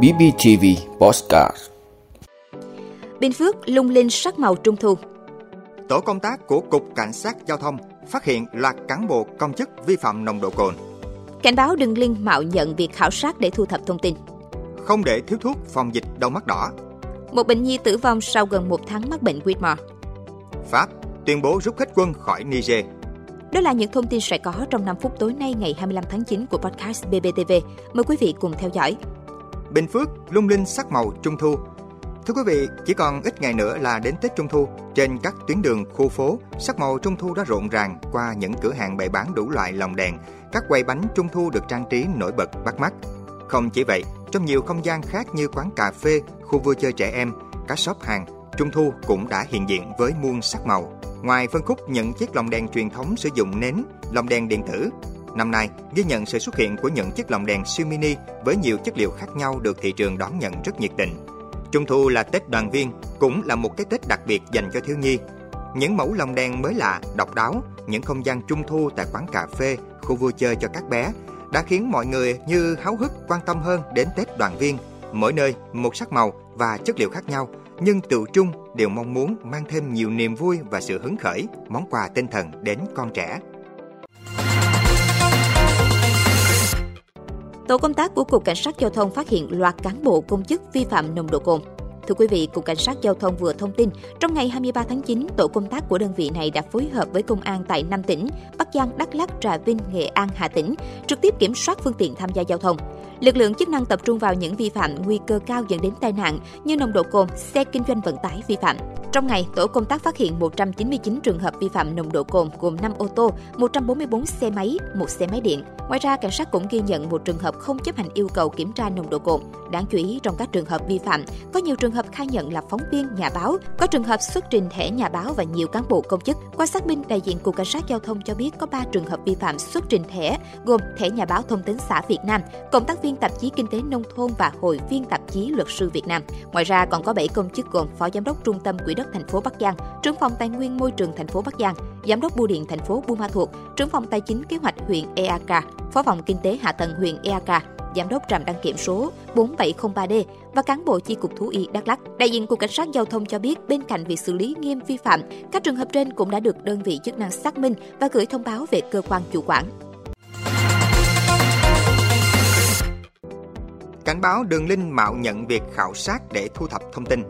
BBTV Postcard Bình Phước lung linh sắc màu trung thu. Tổ công tác của Cục Cảnh sát Giao thông phát hiện loạt cán bộ công chức vi phạm nồng độ cồn. Cảnh báo đừng linh mạo nhận việc khảo sát để thu thập thông tin. Không để thiếu thuốc phòng dịch đau mắt đỏ. Một bệnh nhi tử vong sau gần một tháng mắc bệnh Whitmore. Pháp tuyên bố rút hết quân khỏi Niger. Đó là những thông tin sẽ có trong 5 phút tối nay ngày 25 tháng 9 của podcast BBTV. Mời quý vị cùng theo dõi. Bình Phước lung linh sắc màu trung thu. Thưa quý vị, chỉ còn ít ngày nữa là đến Tết Trung thu. Trên các tuyến đường, khu phố, sắc màu trung thu đã rộn ràng qua những cửa hàng bày bán đủ loại lồng đèn. Các quầy bánh trung thu được trang trí nổi bật bắt mắt. Không chỉ vậy, trong nhiều không gian khác như quán cà phê, khu vui chơi trẻ em, các shop hàng, Trung thu cũng đã hiện diện với muôn sắc màu. Ngoài phân khúc những chiếc lồng đèn truyền thống sử dụng nến, lồng đèn điện tử, năm nay ghi nhận sự xuất hiện của những chiếc lồng đèn siêu mini với nhiều chất liệu khác nhau được thị trường đón nhận rất nhiệt tình. Trung thu là Tết đoàn viên, cũng là một cái Tết đặc biệt dành cho thiếu nhi. Những mẫu lồng đèn mới lạ, độc đáo, những không gian trung thu tại quán cà phê, khu vui chơi cho các bé đã khiến mọi người như háo hức quan tâm hơn đến Tết đoàn viên. Mỗi nơi một sắc màu và chất liệu khác nhau, nhưng tự trung đều mong muốn mang thêm nhiều niềm vui và sự hứng khởi, món quà tinh thần đến con trẻ. Tổ công tác của Cục Cảnh sát Giao thông phát hiện loạt cán bộ công chức vi phạm nồng độ cồn. Thưa quý vị, Cục Cảnh sát Giao thông vừa thông tin, trong ngày 23 tháng 9, tổ công tác của đơn vị này đã phối hợp với công an tại 5 tỉnh, Bắc Giang, Đắk Lắk, Trà Vinh, Nghệ An, Hà Tĩnh, trực tiếp kiểm soát phương tiện tham gia giao thông. Lực lượng chức năng tập trung vào những vi phạm nguy cơ cao dẫn đến tai nạn như nồng độ cồn, xe kinh doanh vận tải vi phạm. Trong ngày, tổ công tác phát hiện 199 trường hợp vi phạm nồng độ cồn gồm 5 ô tô, 144 xe máy, một xe máy điện. Ngoài ra, cảnh sát cũng ghi nhận một trường hợp không chấp hành yêu cầu kiểm tra nồng độ cồn. Đáng chú ý trong các trường hợp vi phạm, có nhiều trường hợp khai nhận là phóng viên, nhà báo, có trường hợp xuất trình thẻ nhà báo và nhiều cán bộ công chức. Qua xác minh, đại diện cục cảnh sát giao thông cho biết có 3 trường hợp vi phạm xuất trình thẻ gồm thẻ nhà báo thông tấn xã Việt Nam, cộng tác viên tạp chí Kinh tế nông thôn và hội viên tạp chí Luật sư Việt Nam. Ngoài ra còn có 7 công chức gồm phó giám đốc trung tâm quỹ đất thành phố Bắc Giang, trưởng phòng tài nguyên môi trường thành phố Bắc Giang, giám đốc bưu điện thành phố Buôn Ma Thuột, trưởng phòng tài chính kế hoạch huyện EAK, phó phòng kinh tế hạ tầng huyện EAK, giám đốc trạm đăng kiểm số 4703D và cán bộ chi cục thú y Đắk Lắk. Đại diện cục cảnh sát giao thông cho biết bên cạnh việc xử lý nghiêm vi phạm, các trường hợp trên cũng đã được đơn vị chức năng xác minh và gửi thông báo về cơ quan chủ quản. Cảnh báo đường link mạo nhận việc khảo sát để thu thập thông tin.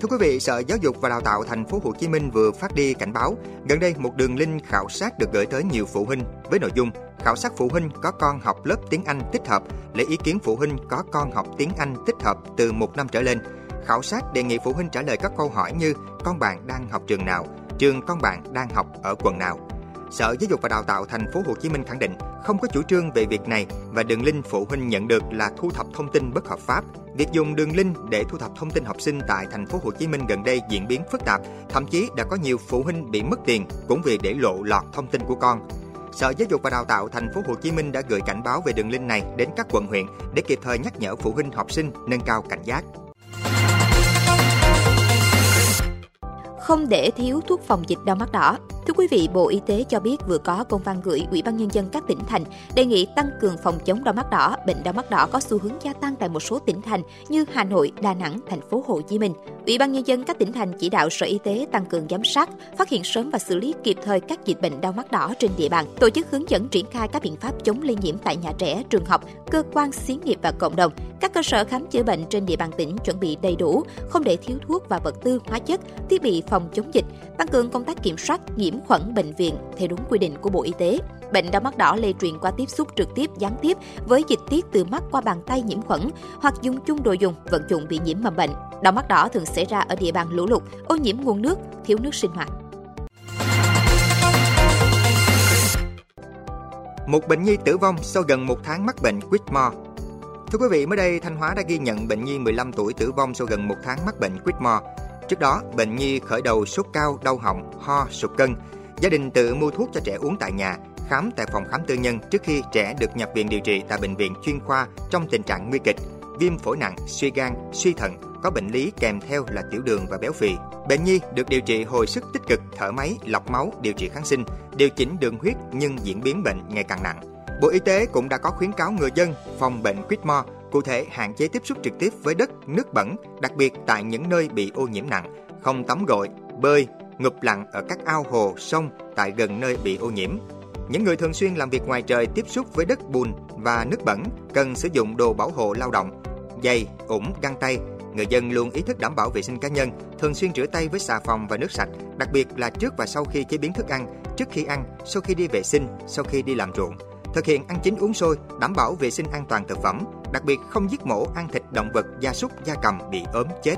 Thưa quý vị, Sở Giáo dục và Đào tạo thành phố Hồ Chí Minh vừa phát đi cảnh báo, gần đây một đường link khảo sát được gửi tới nhiều phụ huynh với nội dung khảo sát phụ huynh có con học lớp tiếng Anh tích hợp, lấy ý kiến phụ huynh có con học tiếng Anh tích hợp từ một năm trở lên. Khảo sát đề nghị phụ huynh trả lời các câu hỏi như con bạn đang học trường nào, trường con bạn đang học ở quận nào, Sở Giáo dục và Đào tạo thành phố Hồ Chí Minh khẳng định không có chủ trương về việc này và đường link phụ huynh nhận được là thu thập thông tin bất hợp pháp. Việc dùng đường link để thu thập thông tin học sinh tại thành phố Hồ Chí Minh gần đây diễn biến phức tạp, thậm chí đã có nhiều phụ huynh bị mất tiền cũng vì để lộ lọt thông tin của con. Sở Giáo dục và Đào tạo thành phố Hồ Chí Minh đã gửi cảnh báo về đường link này đến các quận huyện để kịp thời nhắc nhở phụ huynh học sinh nâng cao cảnh giác. Không để thiếu thuốc phòng dịch đau mắt đỏ. Thưa quý vị, Bộ Y tế cho biết vừa có công văn gửi Ủy ban nhân dân các tỉnh thành đề nghị tăng cường phòng chống đau mắt đỏ. Bệnh đau mắt đỏ có xu hướng gia tăng tại một số tỉnh thành như Hà Nội, Đà Nẵng, thành phố Hồ Chí Minh. Ủy ban nhân dân các tỉnh thành chỉ đạo Sở Y tế tăng cường giám sát, phát hiện sớm và xử lý kịp thời các dịch bệnh đau mắt đỏ trên địa bàn, tổ chức hướng dẫn triển khai các biện pháp chống lây nhiễm tại nhà trẻ, trường học, cơ quan xí nghiệp và cộng đồng. Các cơ sở khám chữa bệnh trên địa bàn tỉnh chuẩn bị đầy đủ, không để thiếu thuốc và vật tư, hóa chất, thiết bị phòng chống dịch, tăng cường công tác kiểm soát nhiễm khuẩn bệnh viện theo đúng quy định của Bộ Y tế. Bệnh đau mắt đỏ lây truyền qua tiếp xúc trực tiếp gián tiếp với dịch tiết từ mắt qua bàn tay nhiễm khuẩn hoặc dùng chung đồ dùng vận dụng bị nhiễm mầm bệnh. Đau mắt đỏ thường xảy ra ở địa bàn lũ lụt, ô nhiễm nguồn nước, thiếu nước sinh hoạt. Một bệnh nhi tử vong sau gần một tháng mắc bệnh Whitmore. Thưa quý vị, mới đây Thanh Hóa đã ghi nhận bệnh nhi 15 tuổi tử vong sau gần một tháng mắc bệnh Whitmore. Trước đó, bệnh nhi khởi đầu sốt cao, đau họng, ho, sụt cân. Gia đình tự mua thuốc cho trẻ uống tại nhà, khám tại phòng khám tư nhân trước khi trẻ được nhập viện điều trị tại bệnh viện chuyên khoa trong tình trạng nguy kịch, viêm phổi nặng, suy gan, suy thận, có bệnh lý kèm theo là tiểu đường và béo phì. Bệnh nhi được điều trị hồi sức tích cực, thở máy, lọc máu, điều trị kháng sinh, điều chỉnh đường huyết nhưng diễn biến bệnh ngày càng nặng. Bộ Y tế cũng đã có khuyến cáo người dân phòng bệnh Quýtmore, Cụ thể, hạn chế tiếp xúc trực tiếp với đất, nước bẩn, đặc biệt tại những nơi bị ô nhiễm nặng, không tắm gội, bơi, ngụp lặn ở các ao hồ, sông tại gần nơi bị ô nhiễm. Những người thường xuyên làm việc ngoài trời tiếp xúc với đất bùn và nước bẩn cần sử dụng đồ bảo hộ lao động, giày, ủng, găng tay. Người dân luôn ý thức đảm bảo vệ sinh cá nhân, thường xuyên rửa tay với xà phòng và nước sạch, đặc biệt là trước và sau khi chế biến thức ăn, trước khi ăn, sau khi đi vệ sinh, sau khi đi làm ruộng. Thực hiện ăn chín uống sôi, đảm bảo vệ sinh an toàn thực phẩm, đặc biệt không giết mổ ăn thịt động vật, gia súc, gia cầm bị ốm chết.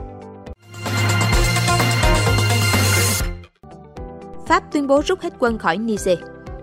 Pháp tuyên bố rút hết quân khỏi Niger.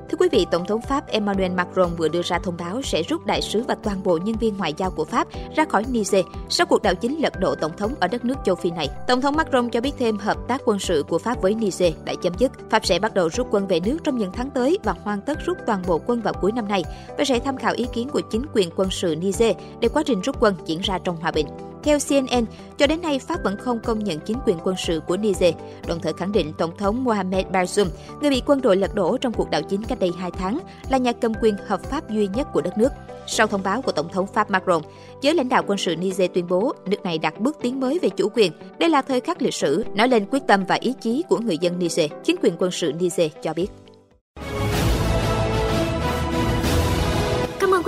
Thưa quý vị, Tổng thống Pháp Emmanuel Macron vừa đưa ra thông báo sẽ rút đại sứ và toàn bộ nhân viên ngoại giao của Pháp ra khỏi Niger sau cuộc đảo chính lật đổ tổng thống ở đất nước châu Phi này. Tổng thống Macron cho biết thêm hợp tác quân sự của Pháp với Niger đã chấm dứt. Pháp sẽ bắt đầu rút quân về nước trong những tháng tới và hoàn tất rút toàn bộ quân vào cuối năm nay và sẽ tham khảo ý kiến của chính quyền quân sự Niger để quá trình rút quân diễn ra trong hòa bình. Theo CNN, cho đến nay Pháp vẫn không công nhận chính quyền quân sự của Niger, đồng thời khẳng định Tổng thống Mohamed Bazoum, người bị quân đội lật đổ trong cuộc đảo chính cách đây 2 tháng, là nhà cầm quyền hợp pháp duy nhất của đất nước. Sau thông báo của Tổng thống Pháp Macron, giới lãnh đạo quân sự Niger tuyên bố nước này đạt bước tiến mới về chủ quyền. Đây là thời khắc lịch sử, nói lên quyết tâm và ý chí của người dân Niger, chính quyền quân sự Niger cho biết.